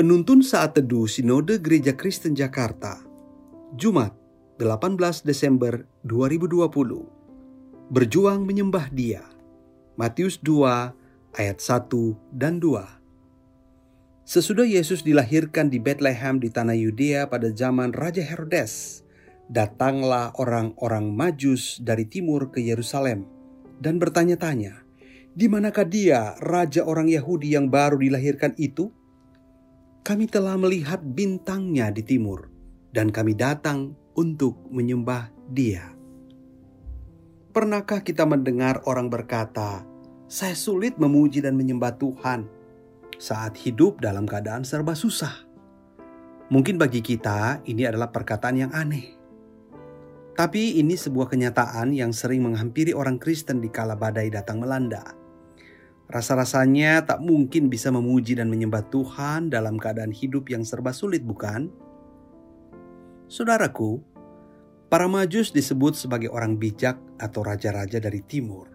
Penuntun Saat Teduh Sinode Gereja Kristen Jakarta Jumat 18 Desember 2020 Berjuang menyembah dia. Matius 2 ayat 1 dan 2 Sesudah Yesus dilahirkan di Bethlehem di tanah Yudea pada zaman Raja Herodes, datanglah orang-orang Majus dari timur ke Yerusalem dan bertanya-tanya, di manakah dia, raja orang Yahudi yang baru dilahirkan itu? Kami telah melihat bintangnya di timur, dan kami datang untuk menyembah Dia. Pernahkah kita mendengar orang berkata, "Saya sulit memuji dan menyembah Tuhan saat hidup dalam keadaan serba susah"? Mungkin bagi kita ini adalah perkataan yang aneh. Tapi ini sebuah kenyataan yang sering menghampiri orang Kristen di kala badai datang melanda. Rasa-rasanya tak mungkin bisa memuji dan menyembah Tuhan dalam keadaan hidup yang serba sulit, bukan? Saudaraku, para majus disebut sebagai orang bijak atau raja-raja dari timur.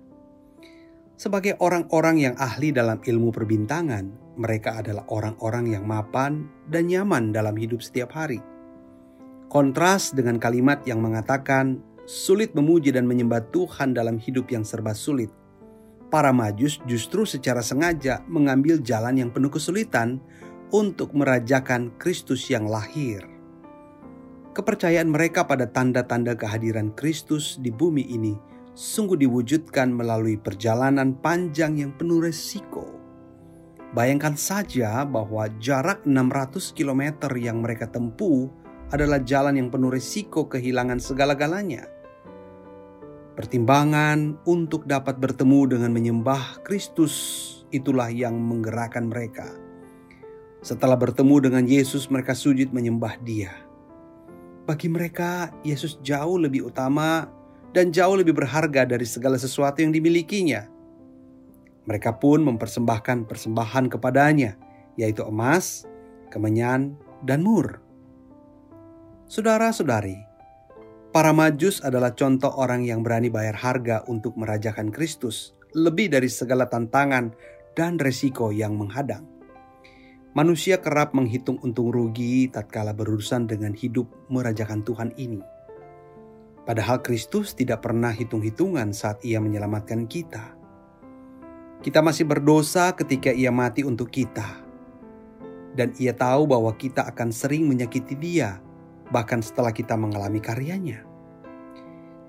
Sebagai orang-orang yang ahli dalam ilmu perbintangan, mereka adalah orang-orang yang mapan dan nyaman dalam hidup setiap hari. Kontras dengan kalimat yang mengatakan sulit memuji dan menyembah Tuhan dalam hidup yang serba sulit – para majus justru secara sengaja mengambil jalan yang penuh kesulitan untuk merajakan Kristus yang lahir. Kepercayaan mereka pada tanda-tanda kehadiran Kristus di bumi ini sungguh diwujudkan melalui perjalanan panjang yang penuh resiko. Bayangkan saja bahwa jarak 600 km yang mereka tempuh adalah jalan yang penuh resiko kehilangan segala-galanya. Pertimbangan untuk dapat bertemu dengan menyembah Kristus itulah yang menggerakkan mereka. Setelah bertemu dengan Yesus, mereka sujud menyembah Dia. Bagi mereka, Yesus jauh lebih utama dan jauh lebih berharga dari segala sesuatu yang dimilikinya. Mereka pun mempersembahkan persembahan kepadanya, yaitu emas, kemenyan, dan mur. Saudara-saudari, Para majus adalah contoh orang yang berani bayar harga untuk merajakan Kristus, lebih dari segala tantangan dan resiko yang menghadang. Manusia kerap menghitung untung rugi tatkala berurusan dengan hidup merajakan Tuhan ini. Padahal Kristus tidak pernah hitung-hitungan saat ia menyelamatkan kita. Kita masih berdosa ketika ia mati untuk kita. Dan ia tahu bahwa kita akan sering menyakiti dia bahkan setelah kita mengalami karyanya.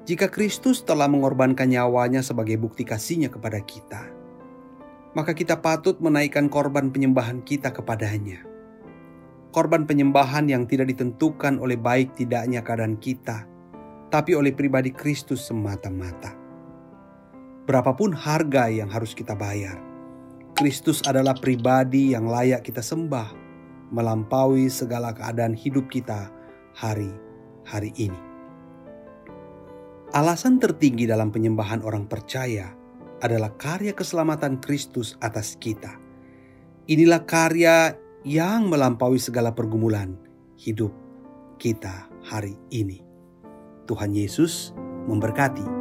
Jika Kristus telah mengorbankan nyawanya sebagai bukti kasihnya kepada kita, maka kita patut menaikkan korban penyembahan kita kepadanya. Korban penyembahan yang tidak ditentukan oleh baik tidaknya keadaan kita, tapi oleh pribadi Kristus semata-mata. Berapapun harga yang harus kita bayar, Kristus adalah pribadi yang layak kita sembah, melampaui segala keadaan hidup kita hari-hari ini. Alasan tertinggi dalam penyembahan orang percaya adalah karya keselamatan Kristus atas kita. Inilah karya yang melampaui segala pergumulan hidup kita hari ini. Tuhan Yesus memberkati.